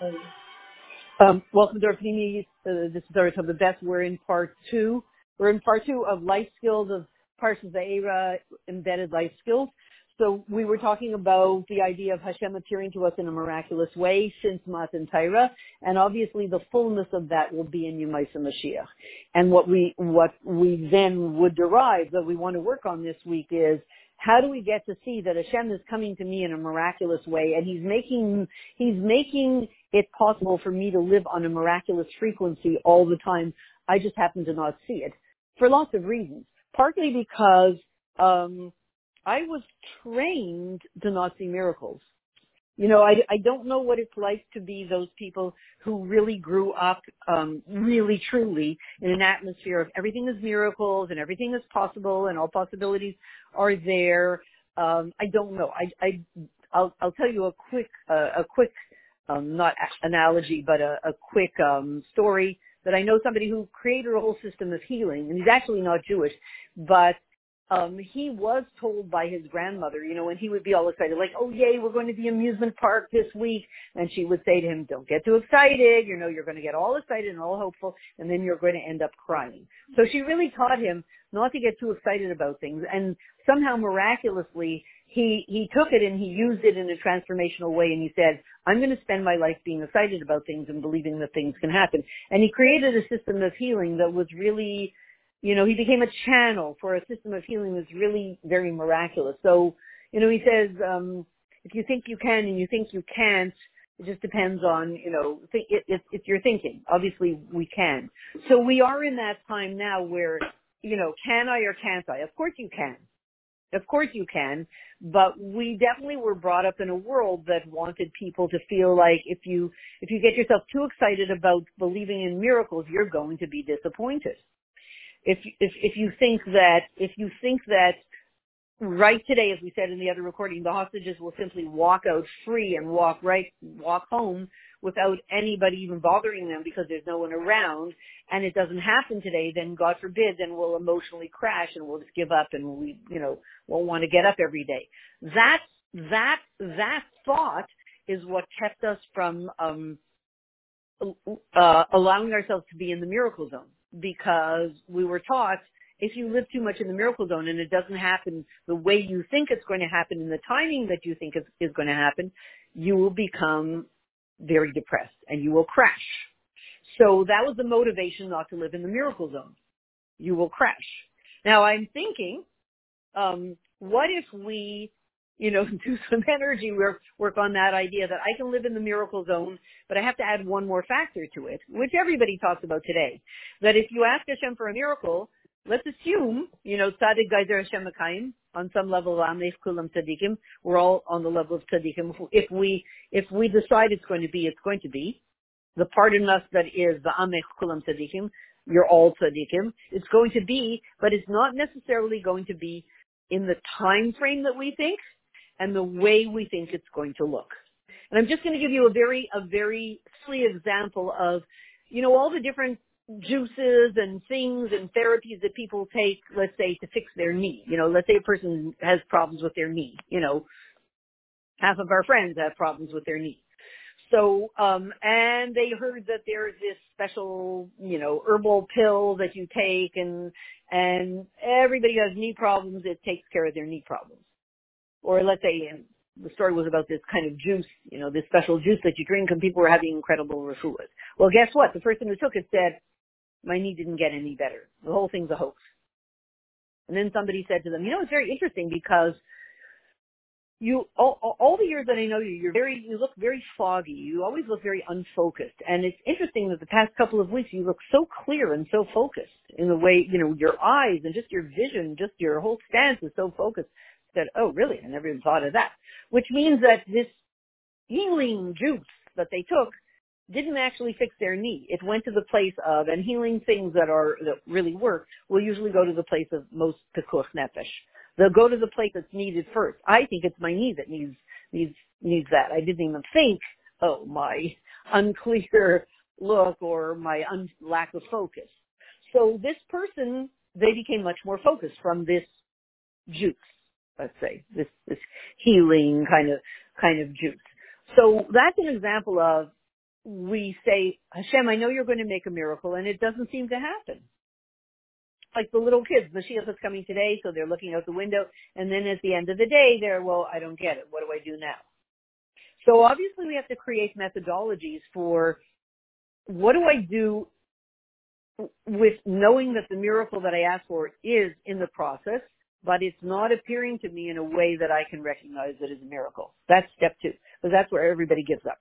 Um, welcome to our Pnimi. Uh, this is our of the best. We're in part two. We're in part two of life skills of Parshas Va'era, embedded life skills. So we were talking about the idea of Hashem appearing to us in a miraculous way since Matan Torah, and obviously the fullness of that will be in Yemaisa Mashiach. And what we what we then would derive that we want to work on this week is how do we get to see that Hashem is coming to me in a miraculous way, and He's making He's making it possible for me to live on a miraculous frequency all the time. I just happen to not see it for lots of reasons. Partly because um, I was trained to not see miracles. You know, I, I don't know what it's like to be those people who really grew up, um, really truly in an atmosphere of everything is miracles and everything is possible and all possibilities are there. Um, I don't know. I, I, I'll, I'll tell you a quick, uh, a quick, um, not analogy, but a, a quick, um, story that I know somebody who created a whole system of healing and he's actually not Jewish, but um, he was told by his grandmother, you know, when he would be all excited, like, oh yay, we're going to the amusement park this week. And she would say to him, don't get too excited. You know, you're going to get all excited and all hopeful and then you're going to end up crying. So she really taught him not to get too excited about things. And somehow miraculously, he, he took it and he used it in a transformational way and he said, I'm going to spend my life being excited about things and believing that things can happen. And he created a system of healing that was really you know, he became a channel for a system of healing that's really very miraculous. So, you know, he says, um, if you think you can and you think you can't, it just depends on, you know, th- it, it, it's your thinking. Obviously, we can. So we are in that time now where, you know, can I or can't I? Of course you can. Of course you can, but we definitely were brought up in a world that wanted people to feel like if you, if you get yourself too excited about believing in miracles, you're going to be disappointed if if if you think that if you think that right today, as we said in the other recording, the hostages will simply walk out free and walk right walk home without anybody even bothering them because there's no one around, and it doesn't happen today, then God forbid, then we'll emotionally crash and we'll just give up and we you know won't want to get up every day. That that that thought is what kept us from um, uh, allowing ourselves to be in the miracle zone because we were taught if you live too much in the miracle zone and it doesn't happen the way you think it's going to happen in the timing that you think is, is going to happen, you will become very depressed and you will crash. So that was the motivation not to live in the miracle zone. You will crash. Now I'm thinking, um, what if we you know, do some energy work, work on that idea that I can live in the miracle zone, but I have to add one more factor to it, which everybody talks about today. That if you ask Hashem for a miracle, let's assume, you know, tzaddik gozer Hashem Mekayim, on some level, amnef kulam tzaddikim, we're all on the level of tzaddikim. If we, if we decide it's going to be, it's going to be. The part in us that is the amnef kulam tzaddikim, you're all tzaddikim, it's going to be, but it's not necessarily going to be in the time frame that we think and the way we think it's going to look. And I'm just going to give you a very, a very silly example of, you know, all the different juices and things and therapies that people take, let's say, to fix their knee. You know, let's say a person has problems with their knee. You know, half of our friends have problems with their knee. So, um, and they heard that there's this special, you know, herbal pill that you take and, and everybody has knee problems, it takes care of their knee problems or let's say the story was about this kind of juice, you know, this special juice that you drink and people were having incredible refuahs. Well, guess what? The person who took it said, my knee didn't get any better. The whole thing's a hoax. And then somebody said to them, you know, it's very interesting because you, all, all the years that I know you, you're very, you look very foggy. You always look very unfocused. And it's interesting that the past couple of weeks you look so clear and so focused in the way, you know, your eyes and just your vision, just your whole stance is so focused said, oh really? I never even thought of that. Which means that this healing juice that they took didn't actually fix their knee. It went to the place of, and healing things that are, that really work will usually go to the place of most pekuach nefesh. They'll go to the place that's needed first. I think it's my knee that needs, needs, needs that. I didn't even think, oh, my unclear look or my un- lack of focus. So this person, they became much more focused from this juice let's say, this, this healing kind of, kind of juice. So that's an example of we say, Hashem, I know you're going to make a miracle, and it doesn't seem to happen. Like the little kids, Mashiach is coming today, so they're looking out the window, and then at the end of the day, they're, well, I don't get it. What do I do now? So obviously we have to create methodologies for what do I do with knowing that the miracle that I asked for is in the process, but it's not appearing to me in a way that I can recognize it as a miracle. That's step two, because that's where everybody gives up.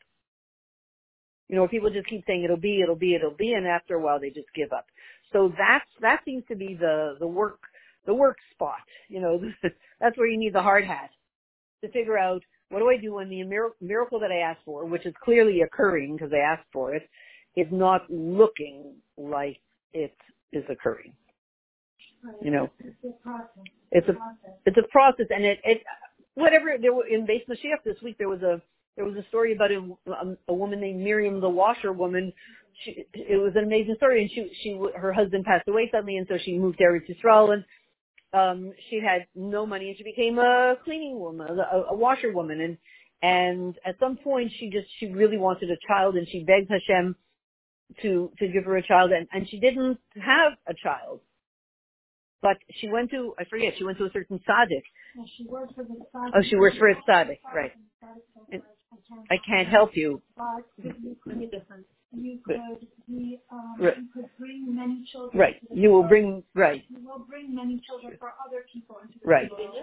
You know, people just keep saying it'll be, it'll be, it'll be, and after a while they just give up. So that's, that seems to be the, the work, the work spot. You know, that's where you need the hard hat to figure out what do I do when the miracle that I asked for, which is clearly occurring because I asked for it, is not looking like it is occurring. You know, it's a it's a process, and it it whatever there were in Bais Mashiach this week there was a there was a story about a, a, a woman named Miriam the washerwoman. She, it was an amazing story, and she she her husband passed away suddenly, and so she moved to Eretz Yisrael, and um she had no money, and she became a cleaning woman, a, a washerwoman, and and at some point she just she really wanted a child, and she begged Hashem to to give her a child, and and she didn't have a child. But she went to I forget she went to a certain tzaddik. No, she worked for the tzaddik. Oh, she works for a tzaddik, right? And I can't help you. But you could, you could, be, um, Right. you could bring many children. Right. You will bring right. You will bring many children for other people into the Right. world.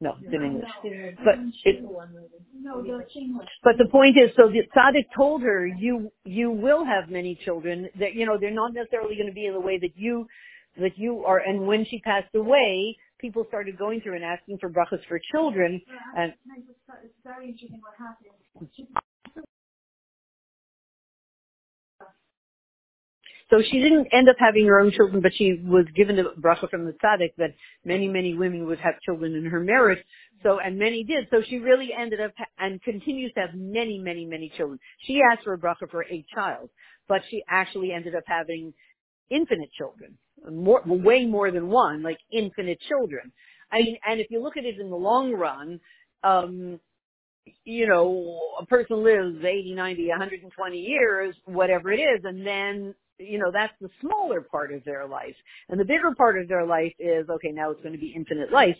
No, it's in English. No. But it, No, the English. but the point is, so the tzaddik told her, you you will have many children. That you know they're not necessarily going to be in the way that you that you are. And when she passed away, people started going through and asking for brachas for children. Yeah, And it's, it's very interesting what happened. She, So she didn't end up having her own children, but she was given a bracha from the tzaddik that many, many women would have children in her marriage. So, and many did. So she really ended up ha- and continues to have many, many, many children. She asked for a bracha for a child, but she actually ended up having infinite children, more, way more than one, like infinite children. I mean, and if you look at it in the long run, um, you know, a person lives 80, 90, 120 years, whatever it is, and then, you know, that's the smaller part of their life. And the bigger part of their life is, okay, now it's going to be infinite life.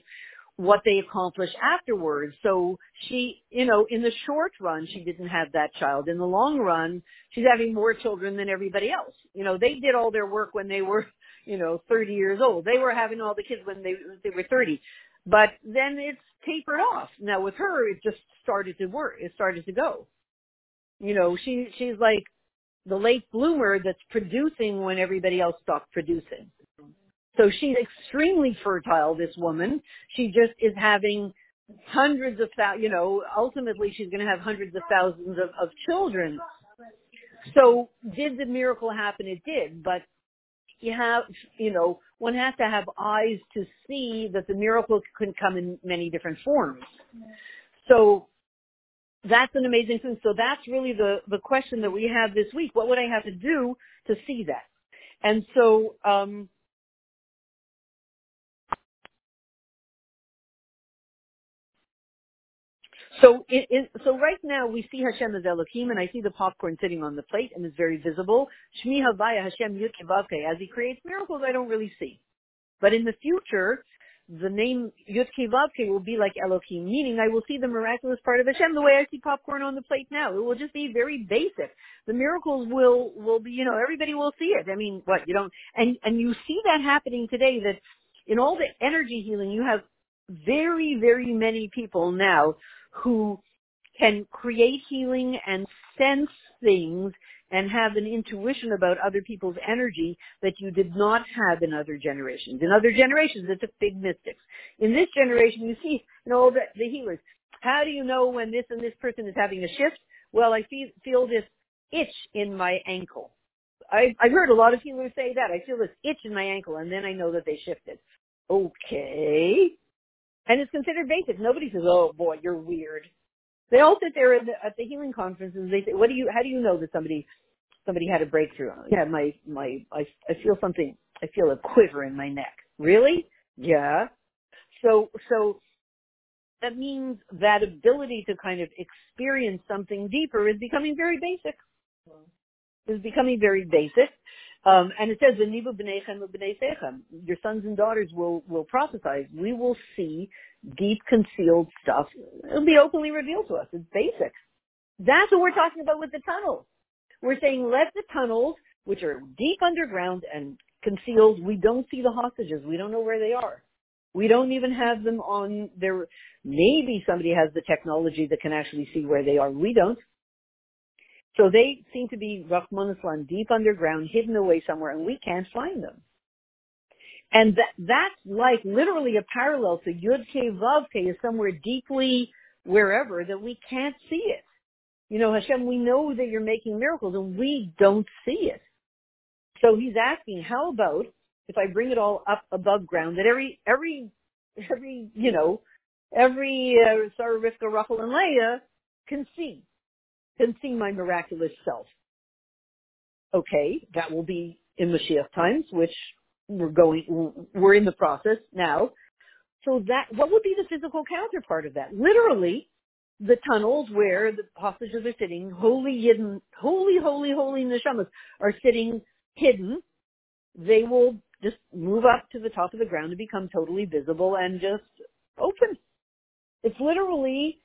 What they accomplish afterwards. So she, you know, in the short run, she didn't have that child. In the long run, she's having more children than everybody else. You know, they did all their work when they were, you know, 30 years old. They were having all the kids when they, they were 30. But then it's tapered off. Now with her, it just started to work. It started to go. You know, she she's like the late bloomer that's producing when everybody else stopped producing. So she's extremely fertile. This woman, she just is having hundreds of thou. You know, ultimately she's going to have hundreds of thousands of, of children. So did the miracle happen? It did, but you have, you know, one has to have eyes to see that the miracle can come in many different forms. So that's an amazing thing. So that's really the, the question that we have this week. What would I have to do to see that? And so, um, so it, it, so right now we see Hashem as Elohim, and I see the popcorn sitting on the plate, and it's very visible. Shmi Havaya Hashem Yud Kei Vav Kei. As He creates miracles, I don't really see. But in the future, the name Yud Kei Vav Kei will be like Elohim, meaning I will see the miraculous part of Hashem the way I see popcorn on the plate now. It will just be very basic. The miracles will will be, you know, everybody will see it. I mean, what you don't, and and you see that happening today. That in all the energy healing, you have very very many people now who can create healing and sense things and have an intuition about other people's energy that you did not have in other generations. In other generations, it took big mystics. In this generation, you see, you know, the, the healers. How do you know when this and this person is having a shift? Well, I feel, feel this itch in my ankle. I, I've heard a lot of healers say that. I feel this itch in my ankle, and then I know that they shifted. Okay. And it's considered basic. Nobody says, oh boy, you're weird. They all sit there at the, at the healing conferences. They say, "What do you? How do you know that somebody somebody had a breakthrough?" Yeah, my my I I feel something. I feel a quiver in my neck. Really? Yeah. So so that means that ability to kind of experience something deeper is becoming very basic. Is becoming very basic. Um, and it says, "V'nivu b'neichem v'b'nei sechem." Your sons and daughters will will prophesy. We will see deep concealed stuff. It'll be openly revealed to us. It's basic. That's what we're talking about with the tunnels. We're saying let the tunnels, which are deep underground and concealed, we don't see the hostages. We don't know where they are. We don't even have them on their, maybe somebody has the technology that can actually see where they are. We don't. So they seem to be Rachmana litzlan deep underground, hidden away somewhere, and we can't find them. And that, that's like literally a parallel to Yud Vav is somewhere deeply wherever that we can't see it. You know, Hashem, we know that you're making miracles and we don't see it. So he's asking, how about if I bring it all up above ground that every, every, every, you know, every uh, Sarah, Rivka, Rachel, and Leah can see, can see my miraculous self. Okay, that will be in Mashiach times, which we're going, we're in the process now. So that, what would be the physical counterpart of that? Literally, the tunnels where the hostages are sitting, holy hidden, holy, holy, holy neshamas are sitting hidden. They will just move up to the top of the ground and become totally visible and just open. It's literally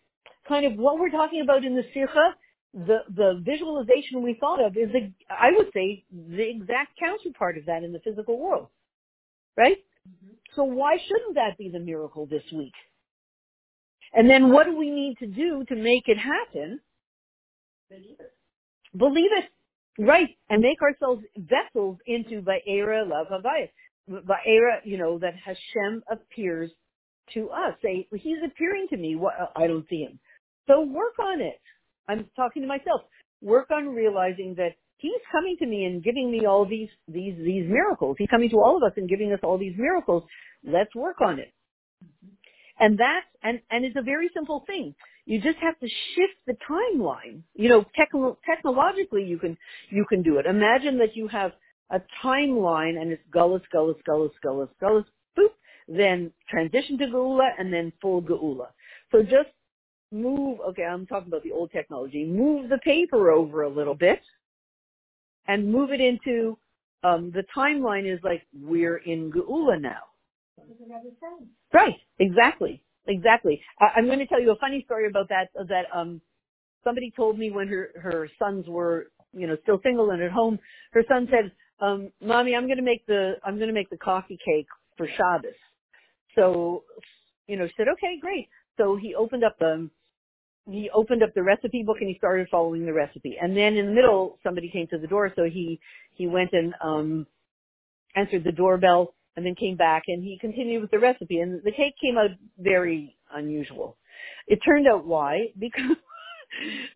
kind of what we're talking about in the Sikha. The, the visualization we thought of is, the, I would say, the exact counterpart of that in the physical world. Right? Mm-hmm. So why shouldn't that be the miracle this week? And then what do we need to do to make it happen? Believe it. Believe it. Right. And make ourselves vessels into Va'era Love Havayah. Va'era, you know, that Hashem appears to us. Say, he's appearing to me. What, I don't see him. So work on it. I'm talking to myself. Work on realizing that he's coming to me and giving me all these, these, these miracles. He's coming to all of us and giving us all these miracles. Let's work on it. And that, and, and it's a very simple thing. You just have to shift the timeline. You know, techn- technologically you can, you can do it. Imagine that you have a timeline and it's gullus, gullus, gullus, gullus, gullus, boop, then transition to Geula and then full Geula. So just move, okay, I'm talking about the old technology, move the paper over a little bit and move it into, um, the timeline is like, we're in Geula now. Right, exactly, exactly. I, am going to tell you a funny story about that. That um, somebody told me when her her sons were you know still single and at home. Her son said, um, "Mommy, I'm going to make the I'm going to make the coffee cake for Shabbos." So, you know, she said, "Okay, great." So he opened up the he opened up the recipe book and he started following the recipe. And then in the middle, somebody came to the door, so he he went and um answered the doorbell and then came back and he continued with the recipe and the cake came out very unusual. It turned out why? Because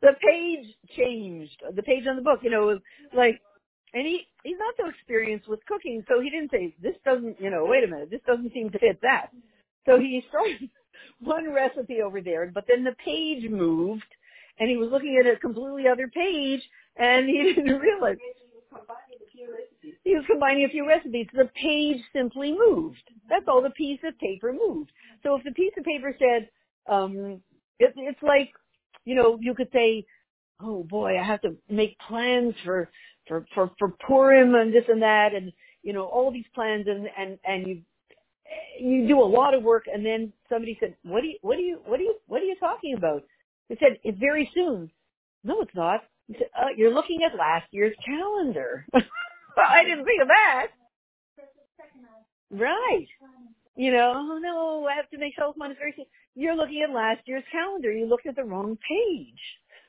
the page changed. The page on the book, you know, was like, and he, he's not so experienced with cooking, so he didn't say, this doesn't, you know, wait a minute, this doesn't seem to fit that. So he started one recipe over there, but then the page moved and he was looking at a completely other page and he didn't realize he was combining a few recipes. The page simply moved. That's all. The piece of paper moved. So if the piece of paper said, um, it, it's like, you know, you could say, oh boy, I have to make plans for, for, for, for Purim and this and that and, you know, all these plans and, and, and you, you do a lot of work and then somebody said, what do you, what do you, what do you, what are you talking about? They said, it's very soon. No, it's not. You said, uh, you're looking at last year's calendar. well, I didn't think of that. Right. You know, oh no, I have to make very soon. You're looking at last year's calendar. You looked at the wrong page.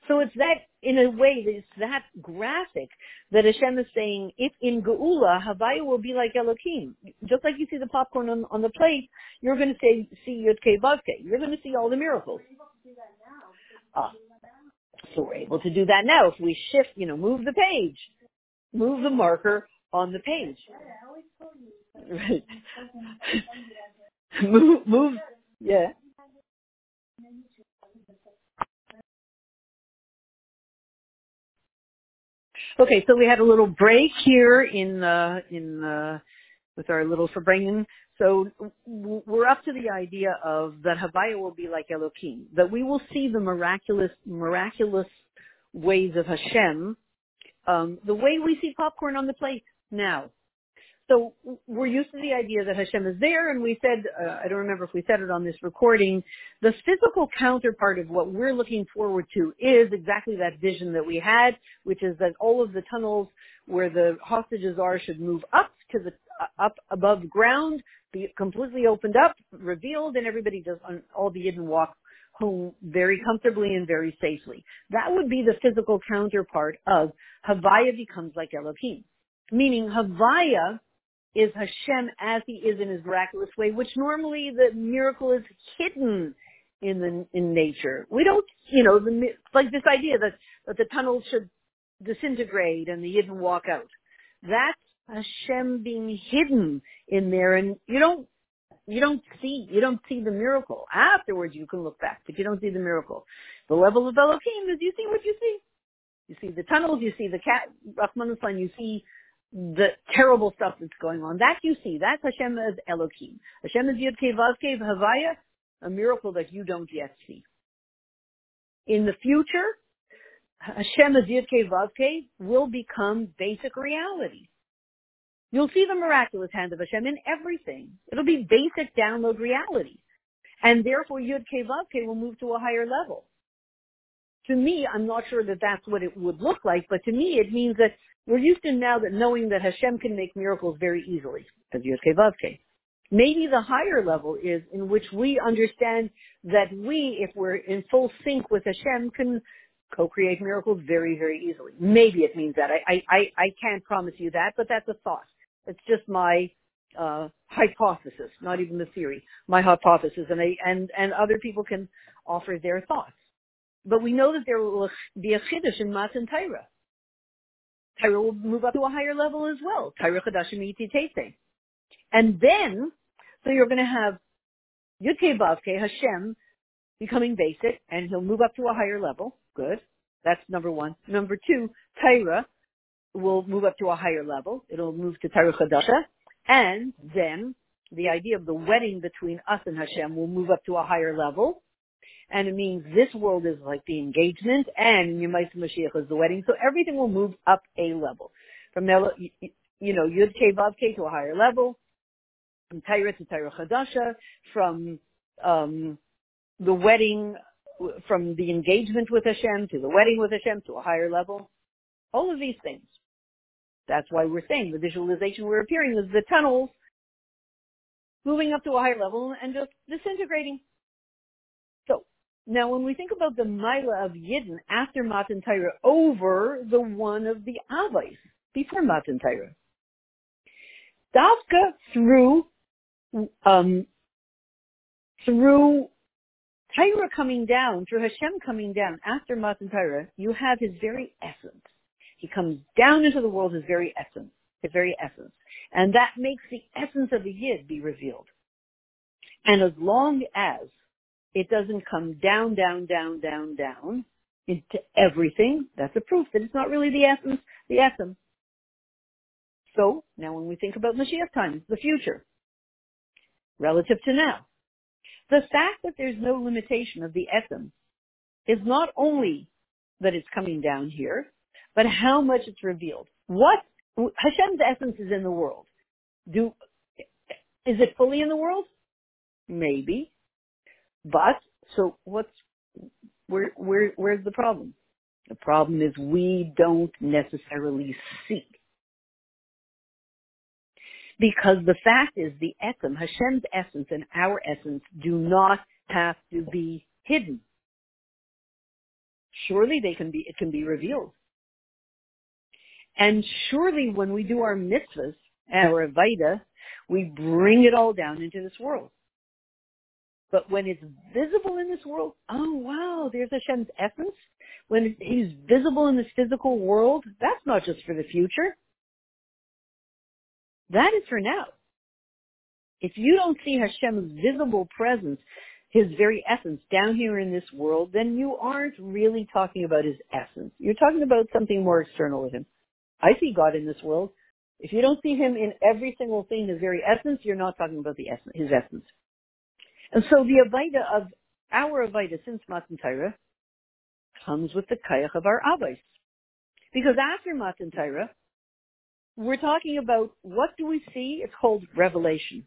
So it's that, in a way, it's that graphic that Hashem is saying, if in Geula, Havaya will be like Elohim. Just like you see the popcorn on, on the plate, you're going to say, see Yud Ke You're going to see all the miracles. Uh, so we're able to do that now. If we shift, you know, move the page move the marker on the page. Right. move, move, yeah. Okay, so we had a little break here in uh, in uh, with our little Farbrengen. So we're up to the idea of that Havaya will be like Elohim, that we will see the miraculous miraculous ways of Hashem um, the way we see popcorn on the plate now. So we're used to the idea that Hashem is there, and we said, uh, I don't remember if we said it on this recording, the physical counterpart of what we're looking forward to is exactly that vision that we had, which is that all of the tunnels where the hostages are should move up to the, uh, up above ground, be completely opened up, revealed, and everybody does, all the Yidden walk home very comfortably and very safely. That would be the physical counterpart of Havaya becomes like Elohim. Meaning Havaya is Hashem as he is in his miraculous way, which normally the miracle is hidden in the in nature. We don't, you know, the, like this idea that that the tunnels should disintegrate and the Yidden walk out. That's Hashem being hidden in there, and you don't you don't see you don't see the miracle. Afterwards, you can look back, but you don't see the miracle. The level of Elohim is you see what you see. You see the tunnels, you see the cat, Rahman you see the terrible stuff that's going on. That you see. That's Hashem as Elohim. Hashem is Yud Kevav Kev Havaya, a miracle that you don't yet see. In the future, Hashem as Yud Kevav Kev will become basic reality. You'll see the miraculous hand of Hashem in everything. It'll be basic download reality. And therefore Yud Kevav Kev will move to a higher level to me, I'm not sure that that's what it would look like, but to me it means that we're used to now that knowing that Hashem can make miracles very easily, as Yudke Vavke. Maybe the higher level is in which we understand that we, if we're in full sync with Hashem, can co-create miracles very, very easily. Maybe it means that. I, I, I can't promise you that, but that's a thought. It's just my uh, hypothesis, not even the theory. My hypothesis, and I, and and other people can offer their thoughts. But we know that there will be a chiddush in Matan Torah. Torah will move up to a higher level as well. Torah Chadashim Yititete. And then, so you're going to have Yudke Vavke, Hashem, becoming basic, and he'll move up to a higher level. Good. That's number one. Number two, Torah will move up to a higher level. It'll move to Torah Chadasha. And then the idea of the wedding between us and Hashem will move up to a higher level and it means this world is like the engagement and Yemais Mashiach is the wedding. So everything will move up a level. From you know, Yud K Vav to a higher level, from Torah to Torah Chadasha, from um, the wedding, from the engagement with Hashem to the wedding with Hashem to a higher level. All of these things. That's why we're saying the visualization we're appearing is the tunnels moving up to a higher level and just disintegrating. Now, when we think about the Mila of Yidden after Matan Torah over the one of the Avos before Matan Torah, Dafka through um, through Torah coming down, through Hashem coming down after Matan Torah, you have his very essence. He comes down into the world, his very essence, his very essence. And that makes the essence of the Yid be revealed. And as long as it doesn't come down, down, down, down, down into everything. That's a proof that it's not really the essence, the essence. So now when we think about Mashiach times, the future, relative to now, the fact that there's no limitation of the essence is not only that it's coming down here, but how much it's revealed. What Hashem's essence is in the world. Do is it fully in the world? Maybe. But so what's where where where's the problem? The problem is we don't necessarily see. Because the fact is the etzem, Hashem's essence and our essence do not have to be hidden. Surely they can be, it can be revealed. And surely when we do our mitzvahs, and our Avida, we bring it all down into this world. But when it's visible in this world, oh wow, there's Hashem's essence. When He's visible in this physical world, that's not just for the future. That is for now. If you don't see Hashem's visible presence, His very essence down here in this world, then you aren't really talking about His essence. You're talking about something more external with Him. I see God in this world. If you don't see Him in every single thing, His very essence, you're not talking about the essence, His essence. And so the Avaida of our Avaida since Matan Torah comes with the Kayach of our Avos. Because after Matan Torah, we're talking about what do we see? It's called revelation.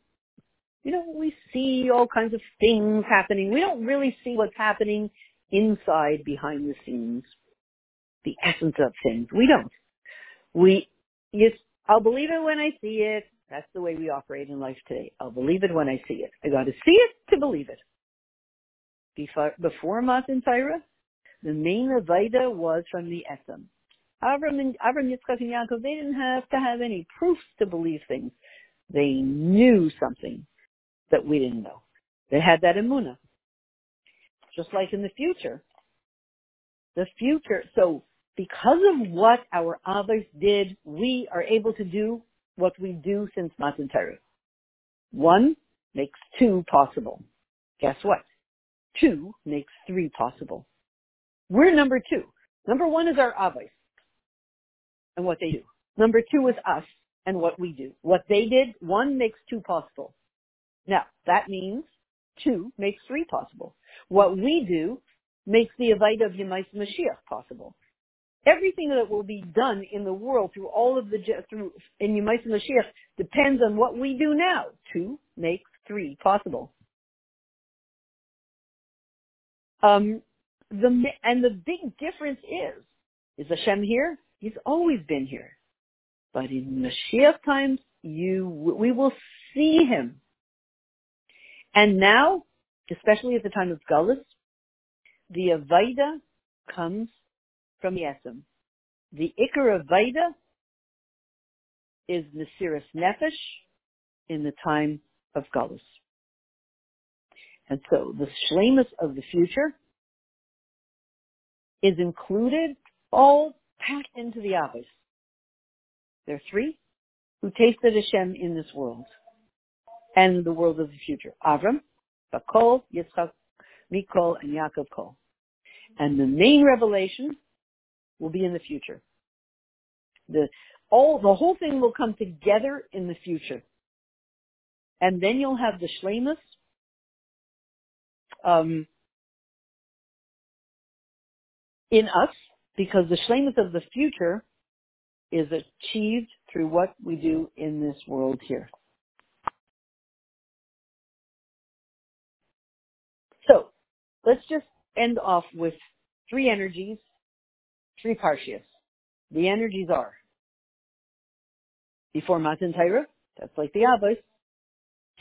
You know, we see all kinds of things happening. We don't really see what's happening inside behind the scenes, the essence of things. We don't. We, yes, I'll believe it when I see it. That's the way we operate in life today. I'll believe it when I see it. I got to see it to believe it. Before, before Matan Torah, the main Avaida was from the Etzem. Avram and Avram, Yitzchak, and Yaakov, they didn't have to have any proofs to believe things. They knew something that we didn't know. They had that emuna. Just like in the future. The future, so because of what our others did, we are able to do what we do since Matan Torah. One makes two possible. Guess what? Two makes three possible. We're number two. Number one is our Avos and what they do. Number two is us and what we do. What they did, one makes two possible. Now, that means two makes three possible. What we do makes the Avaida of Yemais Mashiach possible. Everything that will be done in the world through all of the, through, in Yemais Mashiach depends on what we do now. Two makes three possible. Um, the, and the big difference is, is Hashem here? He's always been here. But in Mashiach times, you, we will see him. And now, especially at the time of Gullus, the Avaida comes from Yesem. The Ikar of Avaida is Mesiris Nefesh in the time of Gullus. And so the shlemus of the future is included all packed into the Avos. There are three who tasted Hashem in this world and the world of the future. Avram, Bakol, Yitzchak, Mikol, and Yaakov Kol. And the main revelation will be in the future. The all the whole thing will come together in the future. And then you'll have the shlemus um, in us because the shlemus of the future is achieved through what we do in this world here. So let's just end off with three energies, three parshias. The energies are before Matan Torah, that's like the Abbas.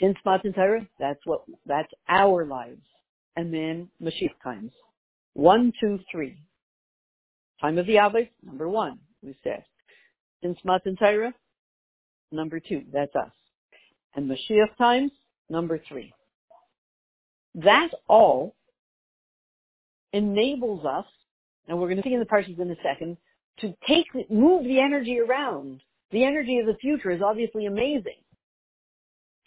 Since Matan Torah, that's what that's our lives. And then Mashiach times. One, two, three. Time of the Abbas, number one, we said. Since Matan Torah, number two, that's us. And Mashiach times, number three. That all enables us, and we're going to see in the parsons in a second, to take, move the energy around. The energy of the future is obviously amazing.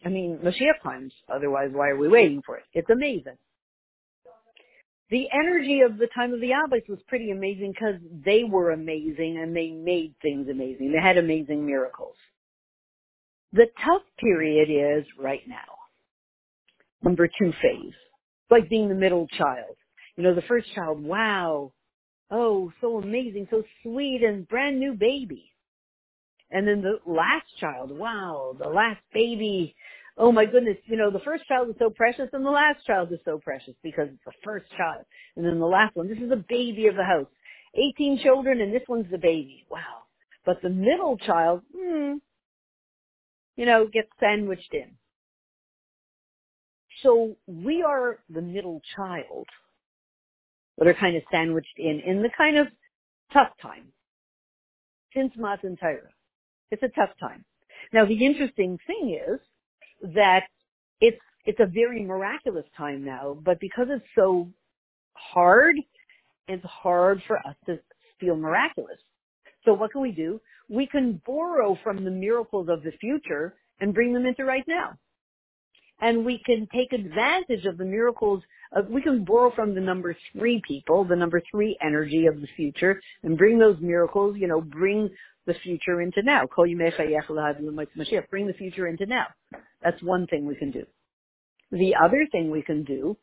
I mean, Mashiach times, otherwise why are we waiting for it? It's amazing the energy of the time of the Abbas was pretty amazing because they were amazing and they made things amazing. They had amazing miracles. The tough period is right now. Number two phase. It's Like being the middle child. You know, the first child, wow. Oh, so amazing, so sweet and brand new baby. And then the last child, wow, the last baby, oh my goodness, you know, the first child is so precious and the last child is so precious because it's the first child. And then the last one, this is the baby of the house. 18 children and this one's the baby. Wow. But the middle child, hmm, you know, gets sandwiched in. So we are the middle child that are kind of sandwiched in, in the kind of tough time. Since Matan Torah. It's a tough time. Now the interesting thing is, that it's it's a very miraculous time now, but because it's so hard, it's hard for us to feel miraculous. So what can we do? We can borrow from the miracles of the future and bring them into right now. And we can take advantage of the miracles of, we can borrow from the number three people, the number three energy of the future and bring those miracles, you know, bring the future into now. Bring the future into now. That's one thing we can do. The other thing we can do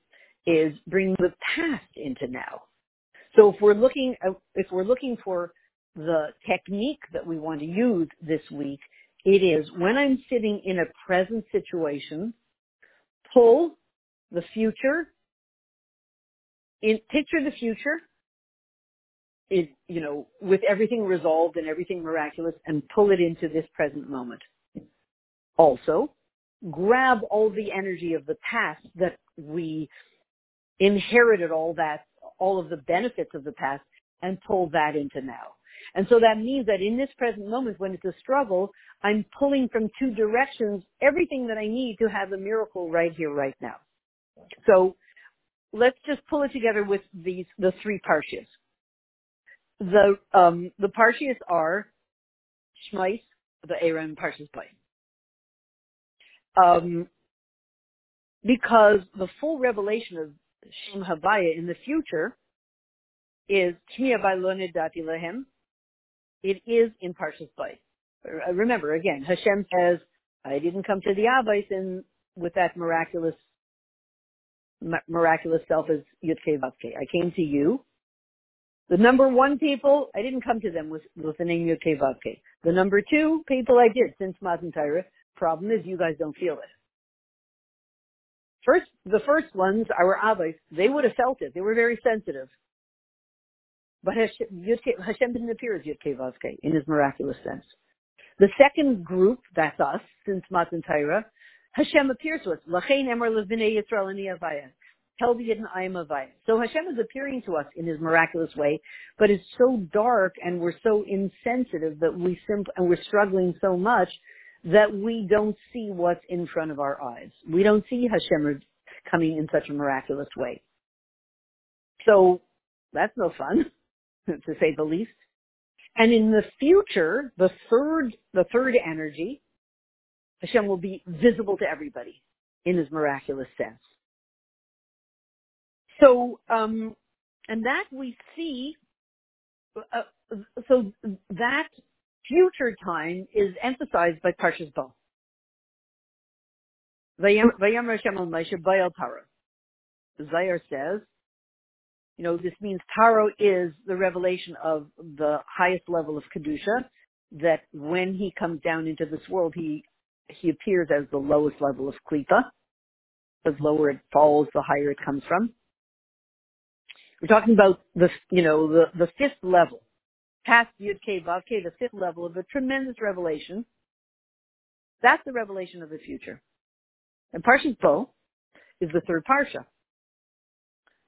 is bring the past into now. So if we're looking, uh, if we're looking for the technique that we want to use this week, it is when I'm sitting in a present situation, pull the future, in, picture the future, it, you know, with everything resolved and everything miraculous and pull it into this present moment. Also, grab all the energy of the past that we inherited all that, all of the benefits of the past and pull that into now. And so that means that in this present moment when it's a struggle, I'm pulling from two directions everything that I need to have a miracle right here, right now. So let's just pull it together with these, the three parshias. The, um, the parshias are Shmais, the Aaron Parshas Bo. Um, because the full revelation of Shem Havaya in the future is Lehem. It is in Parshas Bo. Remember again, Hashem says, "I didn't come to the Avos in with that miraculous, miraculous self is Yudke Vavke. I came to you. The number one people, I didn't come to them with, with the name Yudke Vavke. The number two people I did since Matan Torah. Problem is, you guys don't feel it. First, the first ones, our Avos, they would have felt it. They were very sensitive. But Hashem, didn't appear as Yudke Vavke in his miraculous sense. The second group, that's us, since Matan Hashem appears to us. Lachain Livnei Yisrael Avaya. Tell the Yidden I am Avaya. So Hashem is appearing to us in his miraculous way, but it's so dark and we're so insensitive that we simply, and we're struggling so much that we don't see what's in front of our eyes. We don't see Hashem coming in such a miraculous way. So that's no fun, to say the least. And in the future, the third, the third energy, Hashem will be visible to everybody in his miraculous sense. So, um, and that we see, uh, so that future time is emphasized by Parshas Bo. Vayam Hashem al Bayal Tara. Zohar says, you know, this means Taro is the revelation of the highest level of Kedusha, that when he comes down into this world, he, he appears as the lowest level of Klippa. The lower it falls, the higher it comes from. We're talking about the, you know, the, the fifth level past Yud K Vav K, the fifth level of a tremendous revelation. That's the revelation of the future. And Parshas Bo is the third Parsha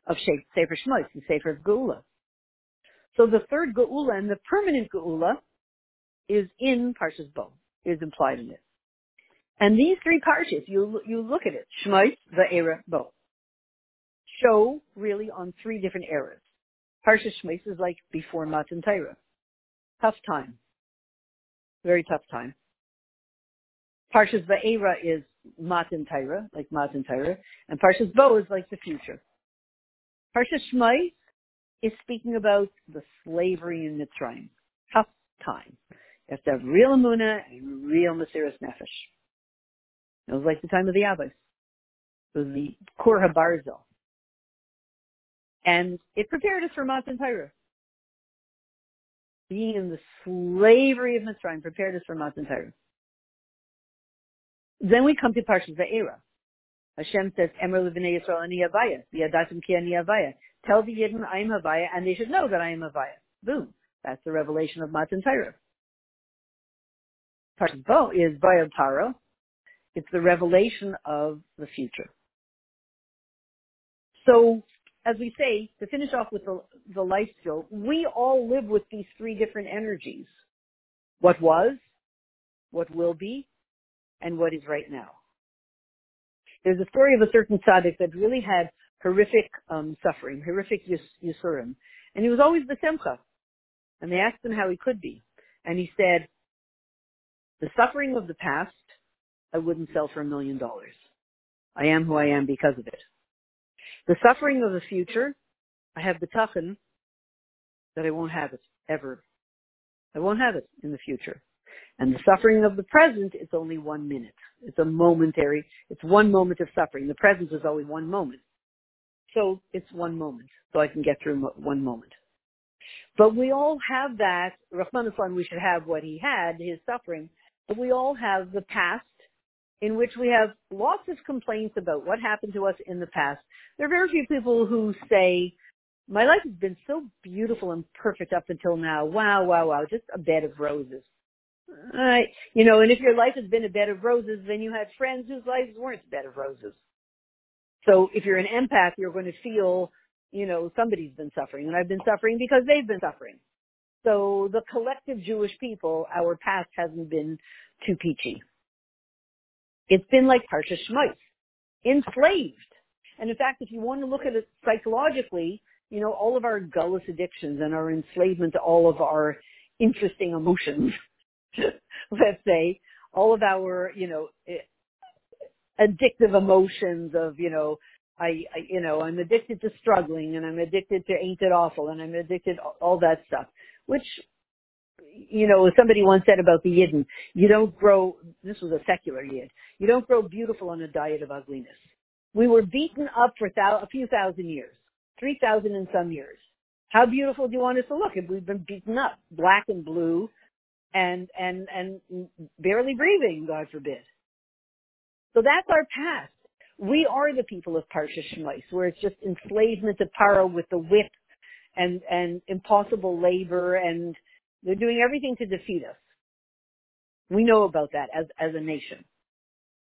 of Sefer Shmos, the Sefer of Geula. So the third Geula and the permanent Geula is in Parshas Bo, is implied in it. And these three Parshas, you, you look at it, Shmos, the era, Bo, show really on three different eras. Parshas Shmos is like before Matan Torah. Tough time. Very tough time. Parshas Va'era is Matan Torah, like Matan Torah, and Parshas Bo is like the future. Parshas Shmai is speaking about the slavery in Mitzrayim. Tough time. You have to have real Amunah and real Mesiris Nefesh. It was like the time of the Abbas. It was the Kur HaBarzel. And it prepared us for Matan Torah being in the slavery of Mitzrayim prepared us for Matan Torah. Then we come to Parshas Va'era. Hashem says, Emer Livnei Yisrael ani Havaya, V'yadatim ki ani Havaya. Tell the Yidden I am Havaya, and they should know that I am Havaya. Boom. That's the revelation of Matan Torah. Parshas Bo is Bayal Taro. It's the revelation of the future. So as we say, to finish off with the, the life skill, we all live with these three different energies. What was, what will be, and what is right now. There's a story of a certain tzaddik that really had horrific um, suffering, horrific yis- yisurim, and he was always the simcha. And they asked him how he could be, and he said, "The suffering of the past, I wouldn't sell for a million dollars. I am who I am because of it. The suffering of the future, I have the tachin that I won't have it ever. I won't have it in the future. And the suffering of the present is only one minute. It's a momentary, it's one moment of suffering. The present is only one moment. So it's one moment. So I can get through one moment. But we all have that. Rachmana litzlan, we should have what he had, his suffering. But we all have the past in which we have lots of complaints about what happened to us in the past. There are very few people who say, my life has been so beautiful and perfect up until now. Wow, wow, wow. Just a bed of roses. Right. You know, and if your life has been a bed of roses, then you had friends whose lives weren't a bed of roses. So if you're an empath, you're going to feel, you know, somebody's been suffering and I've been suffering because they've been suffering. So the collective Jewish people, our past hasn't been too peachy. It's been like Parsha Shmos, enslaved. And in fact, if you want to look at it psychologically, you know, all of our gullus addictions and our enslavement to all of our interesting emotions, let's say, all of our, you know, eh, addictive emotions of, you know, I, I, you know, I'm addicted to struggling and I'm addicted to ain't it awful and I'm addicted all that stuff, which, you know, somebody once said about the Yidden, you don't grow, this was a secular Yid, you don't grow beautiful on a diet of ugliness. We were beaten up for thou, a few thousand years, 3,000 and some years. How beautiful do you want us to look if we've been beaten up, black and blue and, and, and barely breathing, God forbid. So that's our past. We are the people of Parsha Shmos, where it's just enslavement to Paro with the whip and, and impossible labor and they're doing everything to defeat us. We know about that as, as a nation.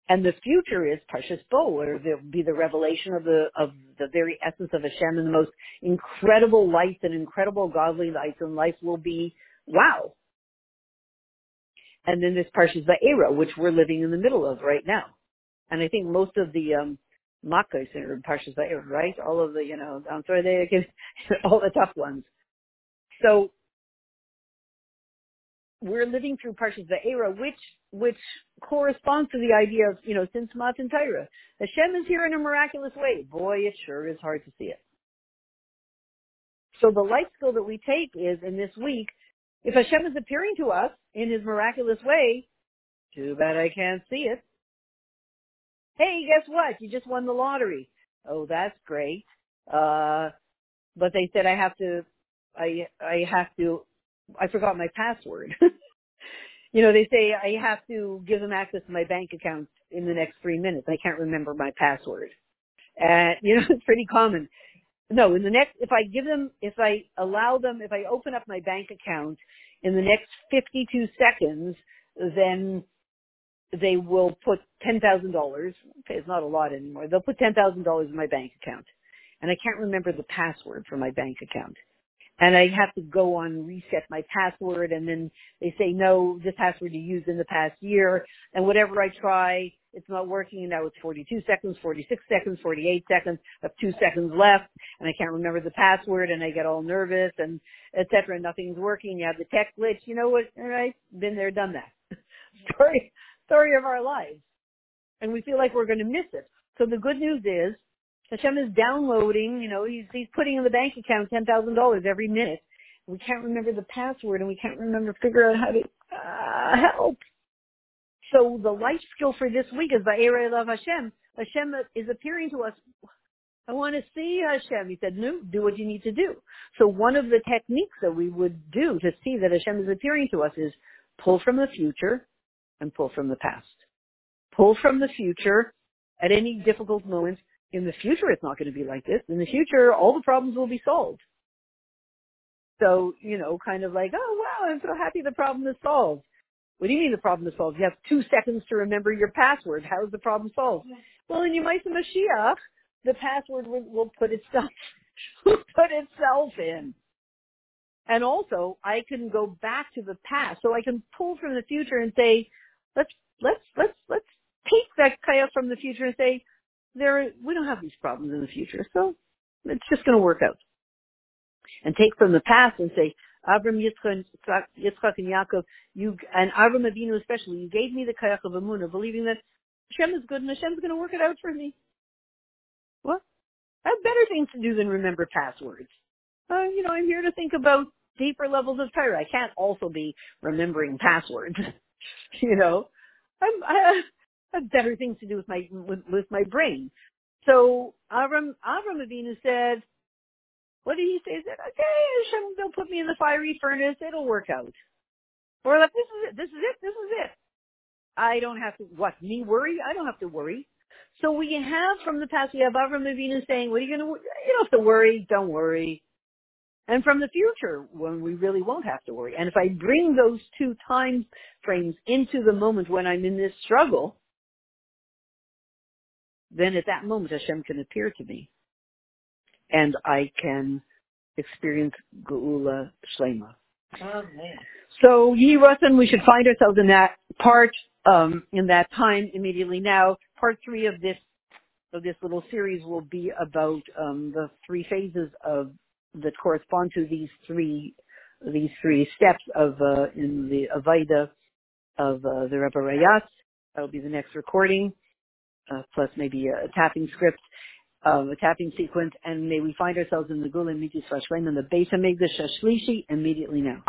And the future is Parshas Bo, where there'll be the revelation of the, of the very essence of Hashem and the most incredible lights and incredible godly lights and life will be wow. And then there's Parshas Va'era, which we're living in the middle of right now. And I think most of the um Makkos in Parshas Va'era, right? All of the, you know, I'm sorry, they all the tough ones. So we're living through Parshas Va'era, which which corresponds to the idea of, you know, since Matan Torah. Hashem is here in a miraculous way. Boy, it sure is hard to see it. So the life skill that we take is in this week, if Hashem is appearing to us in his miraculous way, too bad I can't see it hey, guess what? You just won the lottery. Oh, that's great. Uh, but they said I have to, I, I have to, I forgot my password. you know, they say I have to give them access to my bank account in the next three minutes. I can't remember my password. And, you know, it's pretty common. No, in the next, if I give them, if I allow them, if I open up my bank account in the next 52 seconds, then they will put ten thousand dollars. Okay, it's not a lot anymore. They'll put ten thousand dollars in my bank account, and I can't remember the password for my bank account. And I have to go on reset my password, and then they say no, this password you used in the past year, and whatever I try, it's not working. And now it's 42 seconds, 46 seconds, 48 seconds. Have two seconds left, and I can't remember the password, and I get all nervous, and etc. Nothing's working. You have the tech glitch. You know what? All right, been there, done that. Story story of our lives. And we feel like we're going to miss it. So the good news is Hashem is downloading, you know, he's, he's putting in the bank account $10,000 every minute. We can't remember the password and we can't remember, figure out how to uh, help. So the life skill for this week is Va'era love Hashem. Hashem is appearing to us. I want to see Hashem. He said, no, do what you need to do. So one of the techniques that we would do to see that Hashem is appearing to us is pull from the future and pull from the past. Pull from the future at any difficult moment. In the future, it's not going to be like this. In the future, all the problems will be solved. So, you know, kind of like, oh wow, I'm so happy the problem is solved. What do you mean the problem is solved? You have two seconds to remember your password. How is the problem solved? Well, in Yemaisa Mashiach, the password will, will put itself, put itself in. And also, I can go back to the past. So I can pull from the future and say, let's let's let's let's take that kaya from the future and say there we don't have these problems in the future, so it's just going to work out. And take from the past and say, Avram, Yitzchak, and Yaakov, you and Avram Avinu especially, you gave me the kayach of Emunah, believing that Hashem is good and Hashem's going to work it out for me. What? I have better things to do than remember passwords. Uh, you know, I'm here to think about deeper levels of Torah. I can't also be remembering passwords. you know, I'm, I better things to do with my with, with my brain. So Avram Avram Avinu said, What did he say? He said, okay, Hashem, they'll put me in the fiery furnace. It'll work out. Or like, this is it. This is it. This is it. I don't have to, what, me worry? I don't have to worry. So we have from the past, we have Avram Avinu saying, what are you going to, you don't have to worry. Don't worry. And from the future, when we really won't have to worry. And if I bring those two time frames into the moment when I'm in this struggle, then at that moment Hashem can appear to me. And I can experience Geula Shlema. Amen. So Yehi ratzon, we should find ourselves in that part, um, in that time immediately now. Part three of this of this little series will be about um, the three phases of that correspond to these three these three steps of uh, in the Avaida of uh, the Rebbe Rayatz. That will be the next recording, uh, plus maybe a, tapping script, um, a tapping sequence, and may we find ourselves in the Gula Mitzvah Shlem and the Beis Hamikdash Shlishi immediately now.